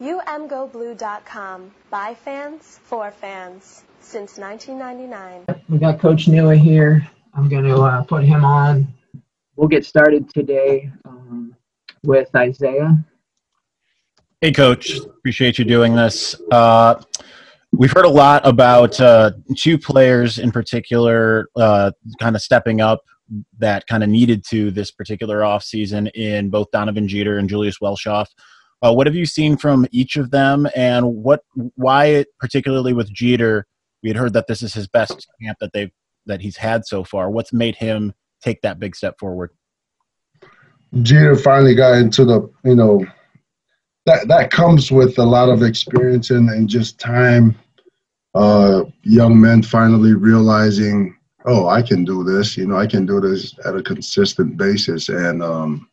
UMGoBlue.com. By fans, for fans. Since 1999. We got Coach Nua here. I'm going to uh, put him on. We'll get started today um, with Isaiah. Hey, Coach. Appreciate you doing this. Uh, we've heard a lot about uh, two players in particular uh, kind of stepping up that kind of needed to this particular offseason in both Donovan Jeter and Julius Welschof. Uh, what have you seen from each of them, and what why it, particularly with Jeter? We had heard that this is his best camp that they've that he's had so far. What's made him take that big step forward? Jeter finally got into the you know that that comes with a lot of experience and, and just time. Uh, young men finally realizing, oh, I can do this. You know, I can do this at a consistent basis, and um,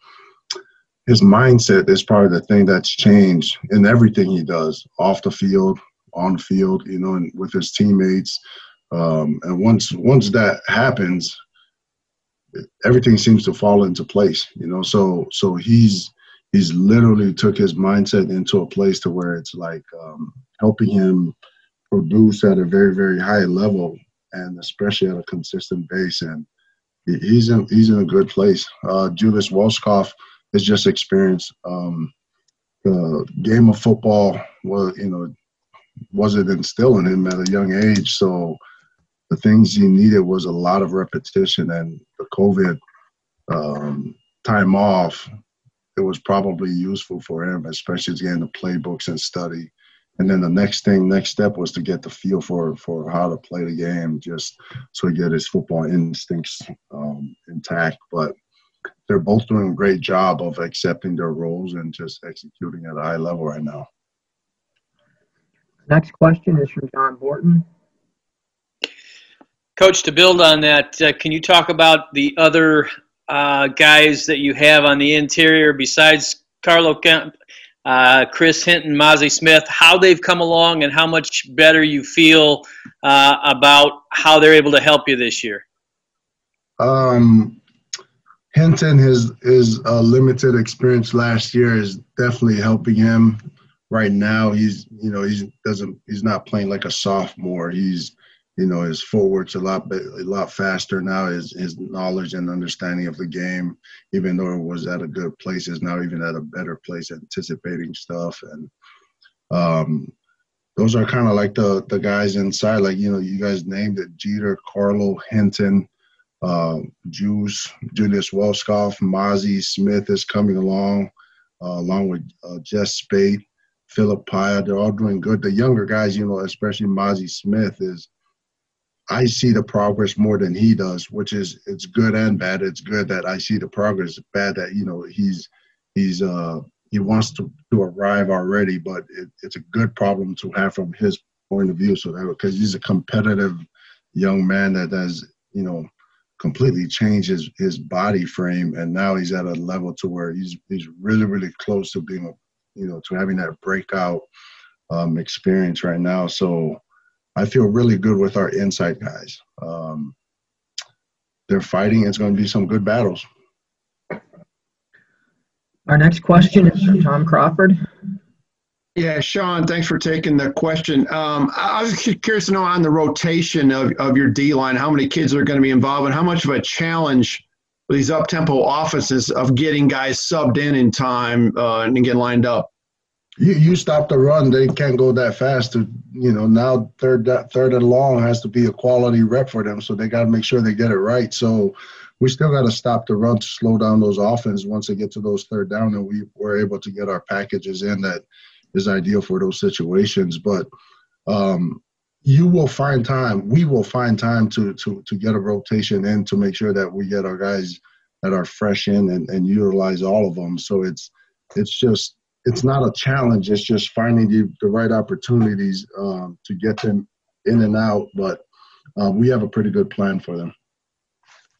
his mindset is probably the thing that's changed in everything he does, off the field, on the field. You know, and with his teammates. Um, and once once that happens, everything seems to fall into place. You know, so so he's he's literally took his mindset into a place to where it's like um, helping him produce at a very very high level and especially at a consistent base and he's in he's in a good place uh, julius Welschof has just experience. um, the game of football was you know wasn't instilled in him at a young age so the things he needed was a lot of repetition and the covid um, time off it was probably useful for him, especially getting the playbooks and study. And then the next thing, next step was to get the feel for for how to play the game, just so he get his football instincts um, intact. But they're both doing a great job of accepting their roles and just executing at a high level right now. Next question is from John Borton. Coach, to build on that, uh, can you talk about the other uh, guys that you have on the interior besides Carlo Kemp, uh, Chris Hinton, Mazi Smith, how they've come along and how much better you feel uh, about how they're able to help you this year? Um, Hinton, his his uh, limited experience last year is definitely helping him. Right now, he's you know he's doesn't he's not playing like a sophomore. He's you know his footwork's a lot a lot faster now his his knowledge and understanding of the game even though it was at a good place is now even at a better place anticipating stuff and um those are kind of like the the guys inside like you know you guys named it jeter carlo hinton uh, Juice, Julius Welschof, Mazi Smith is coming along, uh, along with uh, Jess Speight, Phillip Paea. They're all doing good. The younger guys, you know, especially Mazi Smith, is I see the progress more than he does, which is it's good and bad. It's good that I see the progress. Bad that you know he's he's uh he wants to to arrive already, but it, it's a good problem to have from his point of view. So that because he's a competitive young man that has you know completely changed his his body frame, and now he's at a level to where he's he's really really close to being a you know to having that breakout um, experience right now. So I feel really good with our inside guys. Um, they're fighting. It's going to be some good battles. Our next question is from Tom Crawford. Yeah, Shaun, thanks for taking the question. Um, I was curious to know on the rotation of, of your D line, how many kids are going to be involved and how much of a challenge these up tempo offenses of getting guys subbed in in time uh, and get lined up? you, you stop the run, they can't go that fast. To, you know, now third third and long has to be a quality rep for them, so they got to make sure they get it right. So we still got to stop the run to slow down those offense once they get to those third down, and we were able to get our packages in that is ideal for those situations. But um, you will find time. We will find time to to to get a rotation in to make sure that we get our guys that are fresh in and, and utilize all of them. So it's it's just it's not a challenge. It's just finding the, the right opportunities um, to get them in and out. But uh, we have a pretty good plan for them.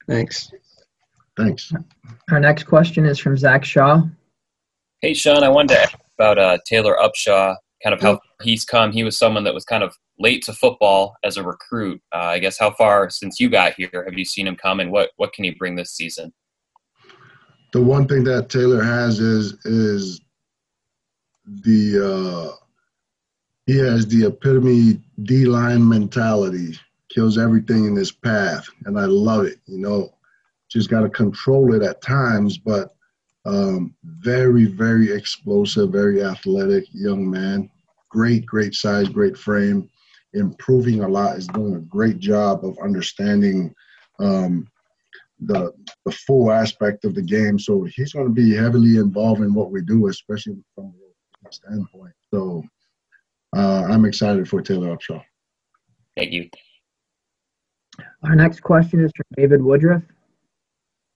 Thanks. Thanks. Our next question is from Zach Shaw. Hey, Shaun, I wanted to ask about uh, Taylor Upshaw, kind of how he's come. He was someone that was kind of late to football as a recruit. Uh, I guess how far since you got here have you seen him come, and what what can he bring this season? The one thing that Taylor has is is the uh, he has the epitome D line mentality, kills everything in his path, and I love it. You know, just got to control it at times, but um, very, very explosive, very athletic young man. Great, great size, great frame. Improving a lot. Is doing a great job of understanding um, the the full aspect of the game. So he's going to be heavily involved in what we do, especially from a standpoint. So uh, I'm excited for Taylor Upshaw. Thank you. Our next question is from David Woodruff.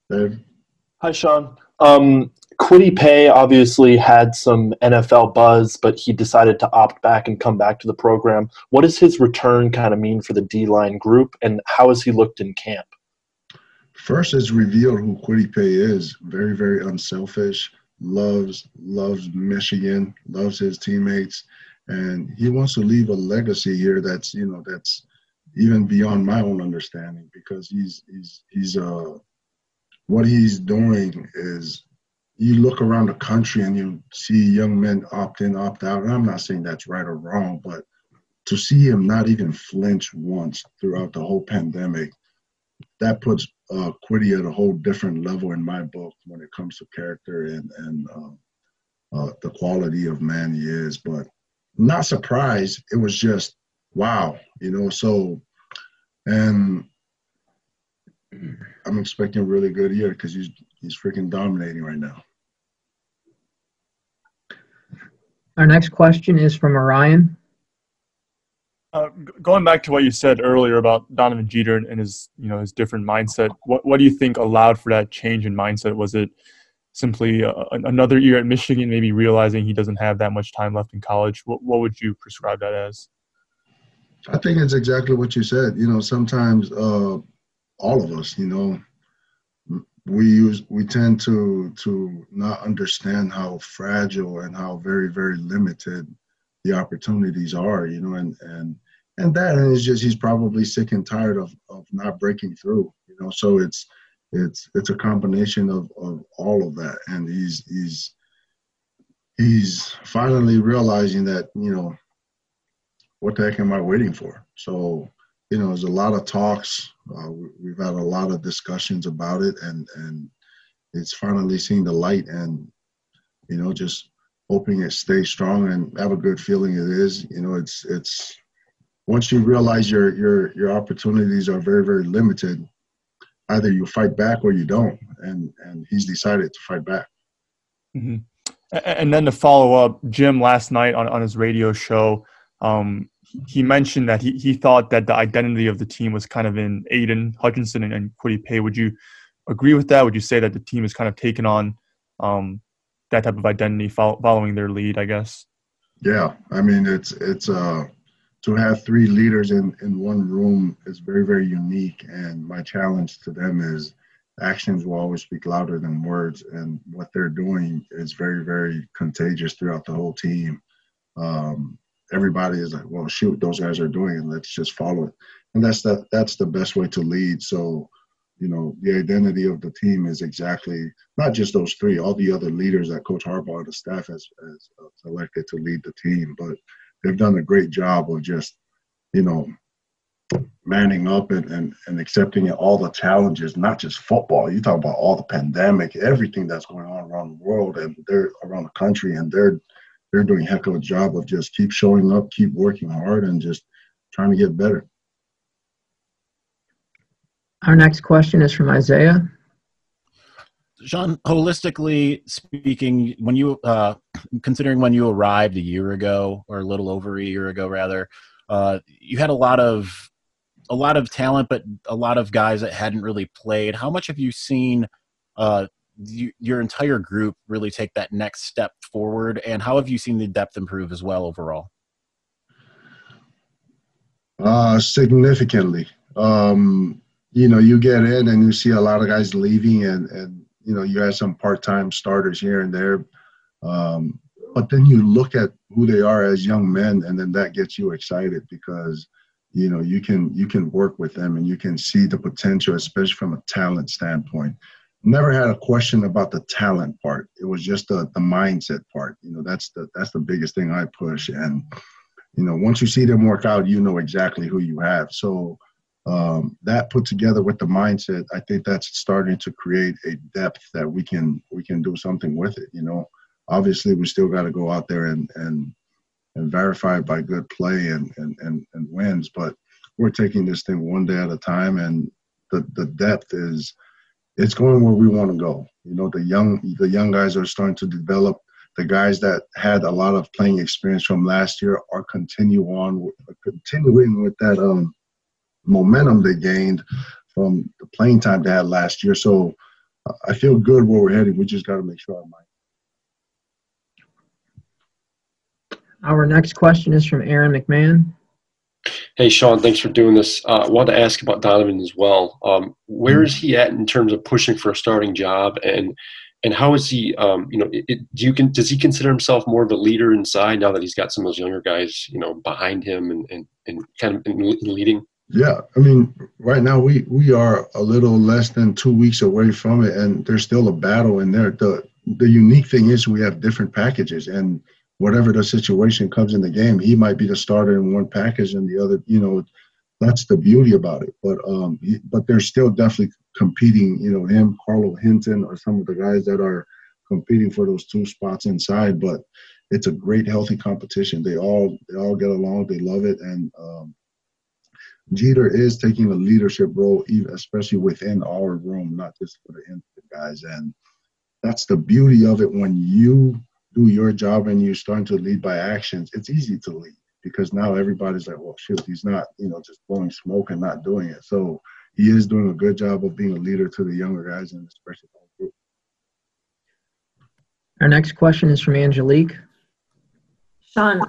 Dave. Hi, Shaun. Um, Kwity Paye obviously had some NFL buzz, but he decided to opt back and come back to the program. What does his return kind of mean for the D line group, and how has he looked in camp? First, it's revealed who Kwity Paye is. Very, very unselfish. Loves loves Michigan. Loves his teammates, and he wants to leave a legacy here that's you know that's even beyond my own understanding because he's he's he's uh what he's doing is you look around the country and you see young men opt in, opt out. And I'm not saying that's right or wrong, but to see him not even flinch once throughout the whole pandemic, that puts uh, Kwity at a whole different level in my book when it comes to character and and uh, uh, the quality of man he is. But not surprised. It was just wow, you know. So, and I'm expecting a really good year because he's he's freaking dominating right now. Our next question is from Orion. Uh, going back to what you said earlier about Donovan Jeter and his, you know, his different mindset, what what do you think allowed for that change in mindset? Was it simply uh, another year at Michigan, maybe realizing he doesn't have that much time left in college? What what would you prescribe that as? I think it's exactly what you said. You know, sometimes uh, all of us, you know, we use we tend to to not understand how fragile and how very very limited the opportunities are you know and and and that is just he's probably sick and tired of of not breaking through you know so it's it's it's a combination of of all of that. And he's he's he's finally realizing that you know what the heck am i waiting for? So you know, there's a lot of talks. Uh, we've had a lot of discussions about it, and and it's finally seeing the light. And you know, just hoping it stays strong and have a good feeling. It is. You know, it's it's once you realize your your your opportunities are very very limited. Either you fight back or you don't, and and he's decided to fight back. Mm-hmm. And then to follow up, Jim last night on, on his radio show, um, he mentioned that he, he thought that the identity of the team was kind of in Aidan Hutchinson and, and Kwity Paye. Would you agree with that? Would you say that the team has kind of taken on um, that type of identity follow, following their lead? I guess. Yeah, I mean it's it's uh to have three leaders in in one room is very very unique, and my challenge to them is actions will always speak louder than words, and what they're doing is very very contagious throughout the whole team. Um, everybody is like, well, shoot, those guys are doing it. Let's just follow it. And that's the that's the best way to lead. So, you know, the identity of the team is exactly not just those three, all the other leaders that Coach Harbaugh and the staff has, has uh, selected to lead the team. But they've done a great job of just, you know, manning up and, and, and accepting all the challenges, not just football. You talk about all the pandemic, everything that's going on around the world and they're around the country and they're they're doing a heck of a job of just keep showing up, keep working hard, and just trying to get better. Our next question is from Isaiah. Shaun, holistically speaking, when you uh, considering when you arrived a year ago or a little over a year ago, rather, uh, you had a lot of a lot of talent, but a lot of guys that hadn't really played. How much have you seen uh, you, your entire group really take that next step forward? And how have you seen the depth improve as well overall? Uh, significantly. Um, you know, you get in and you see a lot of guys leaving, and and you know you have some part-time starters here and there. Um, but then you look at who they are as young men, and then that gets you excited because you know you can you can work with them and you can see the potential, especially from a talent standpoint never had a question about the talent part. It was just the the mindset part. You know, that's the that's the biggest thing I push. And you know, once you see them work out, you know exactly who you have. So um, that put together with the mindset, I think that's starting to create a depth that we can we can do something with it. You know, obviously we still got to go out there and and and verify by good play and, and and and wins, but we're taking this thing one day at a time, and the the depth is it's going where we want to go. You know, the young the young guys are starting to develop. The guys that had a lot of playing experience from last year are continue on continuing with that um, momentum they gained from the playing time they had last year. So I feel good where we're heading. We just got to make sure our mind. Our next question is from Aaron McMahon. Hey, Shaun, thanks for doing this. Uh, I wanted to ask about Donovan as well. Um, where is he at in terms of pushing for a starting job, and and how is he? Um, you know, it, do you can does he consider himself more of a leader inside now that he's got some of those younger guys, you know, behind him and and, and kind of in, in leading? Yeah, I mean, right now we we are a little less than two weeks away from it, and there's still a battle in there. the The unique thing is we have different packages, and whatever the situation comes in the game, he might be the starter in one package and the other. You know, that's the beauty about it. But um, he, but they're still definitely competing. You know, him, Carlo Hinton, or some of the guys that are competing for those two spots inside. But it's a great, healthy competition. They all they all get along. They love it, and um, Jeter is taking a leadership role, especially within our room, not just for the guys. And that's the beauty of it when you do your job and you're starting to lead by actions, it's easy to lead because now everybody's like, well, shoot, he's not, you know, just blowing smoke and not doing it. So he is doing a good job of being a leader to the younger guys and especially the group. Our next question is from Angelique. Shaun,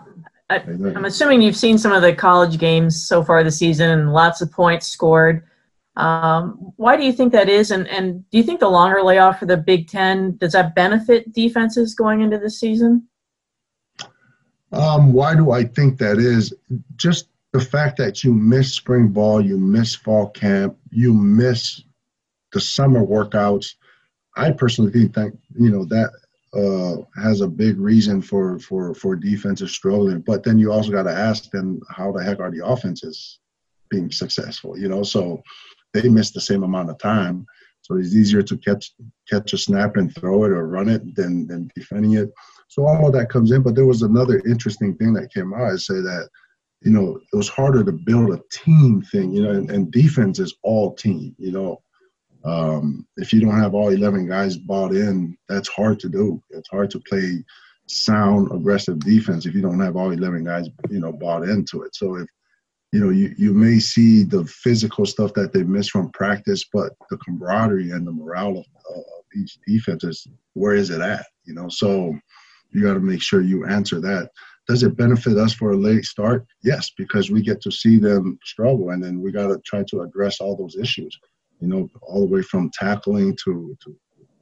I, am assuming you've seen some of the college games so far this season and lots of points scored. Um, why do you think that is? And, and do you think the longer layoff for the Big Ten does that benefit defenses going into the season? Um, why do I think that is? Just the fact that you miss spring ball, you miss fall camp, you miss the summer workouts. I personally think you know that uh, has a big reason for for for defenses struggling. But then you also got to ask them how the heck are the offenses being successful? You know, so they miss the same amount of time. So it's easier to catch catch a snap and throw it or run it than than defending it. So all of that comes in. But there was another interesting thing that came out. I say that you know it was harder to build a team thing. You know, and, and defense is all team. You know, um, if you don't have all 11 guys bought in, that's hard to do. It's hard to play sound, aggressive defense if you don't have all 11 guys, you know, bought into it. So if you know, you, you may see the physical stuff that they miss from practice, but the camaraderie and the morale of, of each defense is where is it at? You know, so you got to make sure you answer that. Does it benefit us for a late start? Yes, because we get to see them struggle, and then we got to try to address all those issues. You know, all the way from tackling to to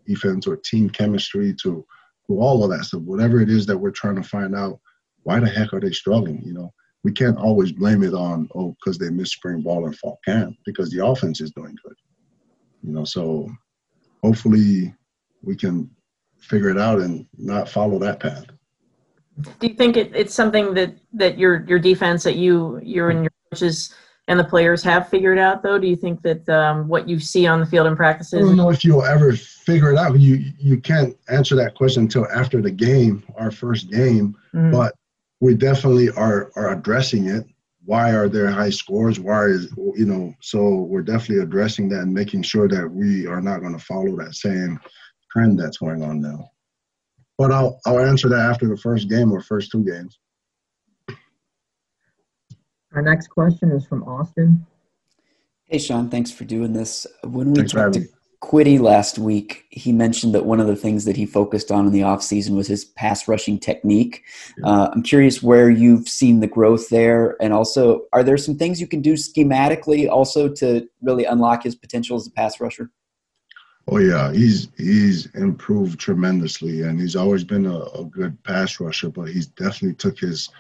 defense or team chemistry to to all of that stuff. Whatever it is that we're trying to find out, why the heck are they struggling? You know, we can't always blame it on oh because they missed spring ball and fall camp because the offense is doing good. You know, so hopefully we can figure it out and not follow that path. Do you think it, it's something that that your your defense that you you're in your coaches and the players have figured out though? Do you think that um, what you see on the field in practices? I don't know if you'll ever figure it out. You you can't answer that question until after the game, our first game. Mm-hmm. But we definitely are are addressing it. Why are there high scores? Why is you know? So we're definitely addressing that and making sure that we are not going to follow that same trend that's going on now. But I'll I'll answer that after the first game or first two games. Our next question is from Austin. Hey Shaun, thanks for doing this. When we thanks talked to Kwity last week, he mentioned that one of the things that he focused on in the offseason was his pass rushing technique. Uh, I'm curious where you've seen the growth there, and also, are there some things you can do schematically also to really unlock his potential as a pass rusher? Oh yeah, he's he's improved tremendously, and he's always been a, a good pass rusher. But he's definitely took his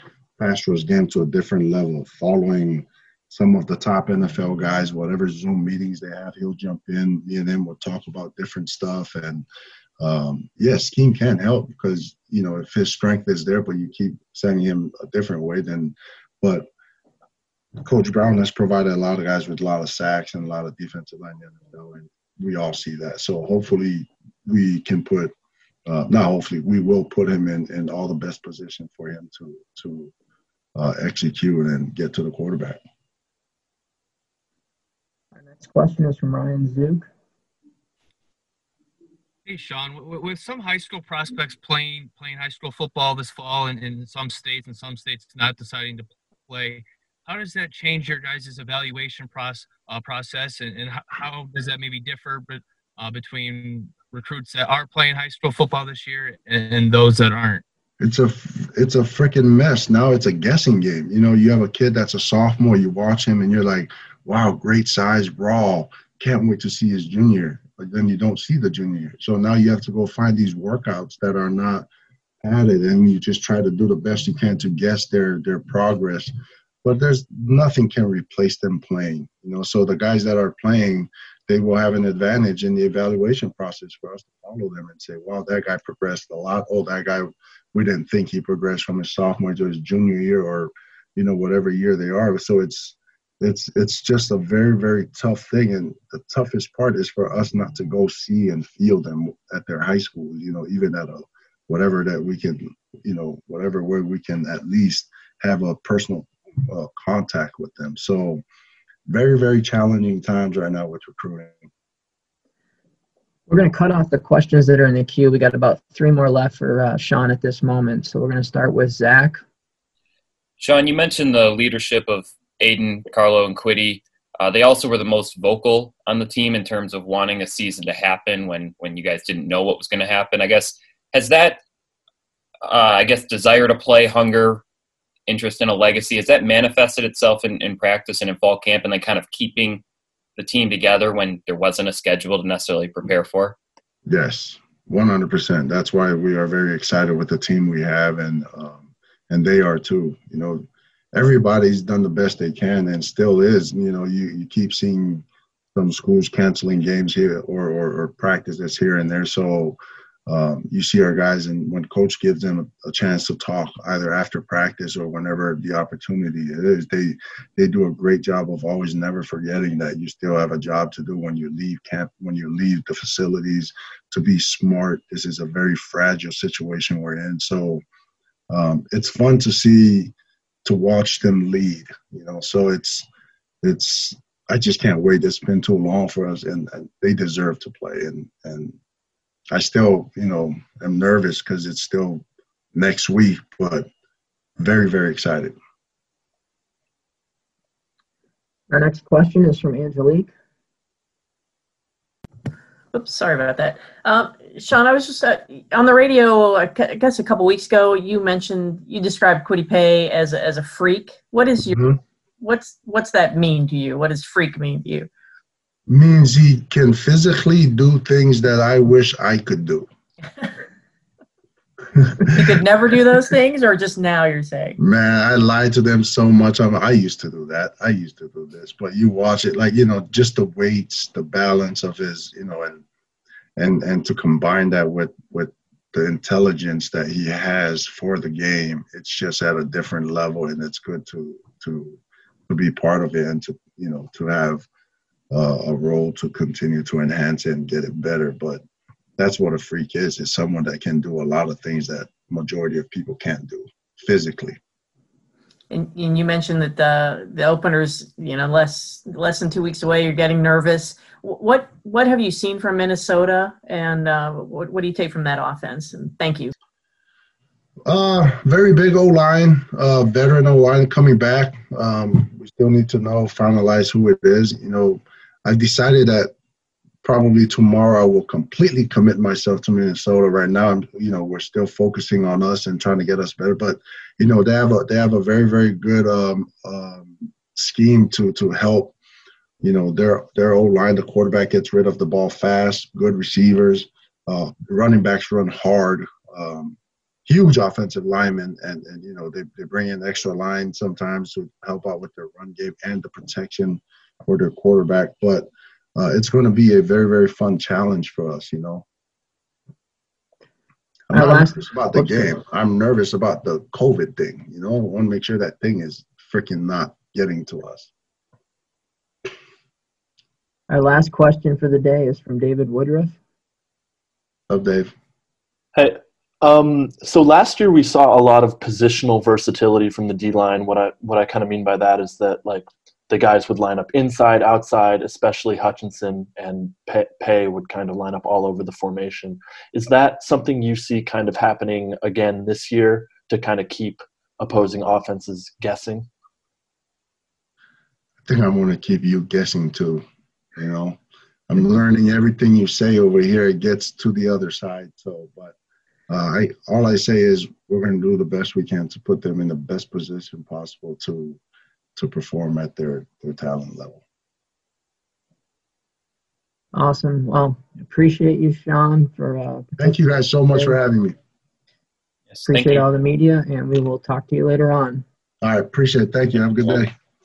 pass rush game to a different level, following some of the top NFL guys, whatever Zoom meetings they have, he'll jump in. Me and him will talk about different stuff. And um, yeah, scheme can help because you know if his strength is there, but you keep sending him a different way, then. But Coach Brown has provided a lot of guys with a lot of sacks and a lot of defensive line NFL, and we all see that. So hopefully we can put, uh, not hopefully, we will put him in, in all the best position for him to to uh, execute and get to the quarterback. Our next question is from Ryan Zook. Hey, Shaun, with some high school prospects playing playing high school football this fall in, in some states and some states not deciding to play, how does that change your guys' evaluation process, uh, process and, and how, does that maybe differ but, uh, between recruits that are playing high school football this year and, and those that aren't? it's a it's a freaking mess. Now it's a guessing game. You know, you have a kid that's a sophomore, you watch him and you're like, wow, great size, raw. Can't wait to see his junior. But then you don't see the junior. So now you have to go find these workouts that are not added and you just try to do the best you can to guess their their progress. But there's nothing can replace them playing. You know, so the guys that are playing, they will have an advantage in the evaluation process for us to follow them and say, wow, that guy progressed a lot. Oh, that guy we didn't think he progressed from his sophomore to his junior year or you know whatever year they are so it's it's it's just a very very tough thing and the toughest part is for us not to go see and feel them at their high school you know even at a whatever that we can you know whatever way we can at least have a personal uh, contact with them so very very challenging times right now with recruiting we're going to cut off the questions that are in the queue. We got about three more left for uh, Shaun at this moment. So we're going to start with Zach. Shaun, you mentioned the leadership of Aidan, Carlo, and Kwity. Uh, they also were the most vocal on the team in terms of wanting a season to happen when when you guys didn't know what was going to happen. I guess has that, uh, I guess, desire to play, hunger, interest in a legacy, has that manifested itself in, in practice and in fall camp, and then kind of keeping the team together when there wasn't a schedule to necessarily prepare for? Yes, 100%. That's why we are very excited with the team we have, and um, and they are too. You know, everybody's done the best they can, and still is. You know, you you keep seeing some schools canceling games here or or, or practices here and there. So um, you see our guys, and when coach gives them a, chance to talk, either after practice or whenever the opportunity is, they they do a great job of always never forgetting that you still have a job to do when you leave camp, when you leave the facilities. To be smart, this is a very fragile situation we're in. So um, it's fun to see, to watch them lead. You know, so it's it's. I just can't wait. It's been too long for us, and, and they deserve to play. And and I still, you know, am nervous because it's still next week, but very, very excited. Our next question is from Angelique. Oops, sorry about that. Um, Shaun, I was just uh, on the radio, I guess a couple weeks ago, you mentioned, you described Kwity Paye as a, as a freak. What is your, mm-hmm. what's, what's that mean to you? What does freak mean to you? means he can physically do things that I wish I could do. you could never do those things, or just now you're saying? Man, I lied to them so much. I'm, I used to do that. I used to do this, but you watch it, like you know, just the weights, the balance of his, you know, and and and to combine that with with the intelligence that he has for the game, it's just at a different level, and it's good to to to be part of it and to you know to have uh, a role to continue to enhance it and get it better. But that's what a freak is: is someone that can do a lot of things that majority of people can't do physically. And, and you mentioned that the the openers, you know, less less than two weeks away. You're getting nervous. What what have you seen from Minnesota, and uh, what what do you take from that offense? And thank you. Uh, very big O line, uh, veteran O line coming back. Um, we still need to know finalize who it is. You know, I decided that probably tomorrow I will completely commit myself to Minnesota. Right now, I'm, you know, we're still focusing on us and trying to get us better. But you know, they have a they have a very very good um, um, scheme to to help. You know, their their O line, the quarterback gets rid of the ball fast. Good receivers, uh, running backs run hard. Um, huge offensive linemen, and and you know they they bring in extra line sometimes to help out with their run game and the protection for their quarterback. But uh, it's going to be a very very fun challenge for us. You know. I'm not nervous about the game. I'm nervous about the COVID thing. You know, I want to make sure that thing is freaking not getting to us. Our last question for the day is from David Woodruff. Up, Dave. Hey, um, so last year we saw a lot of positional versatility from the D line. What I what I kind of mean by that is that like the guys would line up inside, outside, especially Hutchinson and Paye would kind of line up all over the formation. Is that something you see kind of happening again this year to kind of keep opposing offenses guessing? I think I'm going to keep you guessing too. You know, I'm learning everything you say over here. It gets to the other side. So, but uh, I all I say is we're going to do the best we can to put them in the best position possible to to perform at their their talent level. Awesome. Well, appreciate you, Shaun, for. Uh, thank you guys so much for having me. Yes, appreciate all the media, and we will talk to you later on. All right, appreciate it. Thank you. Have a good day.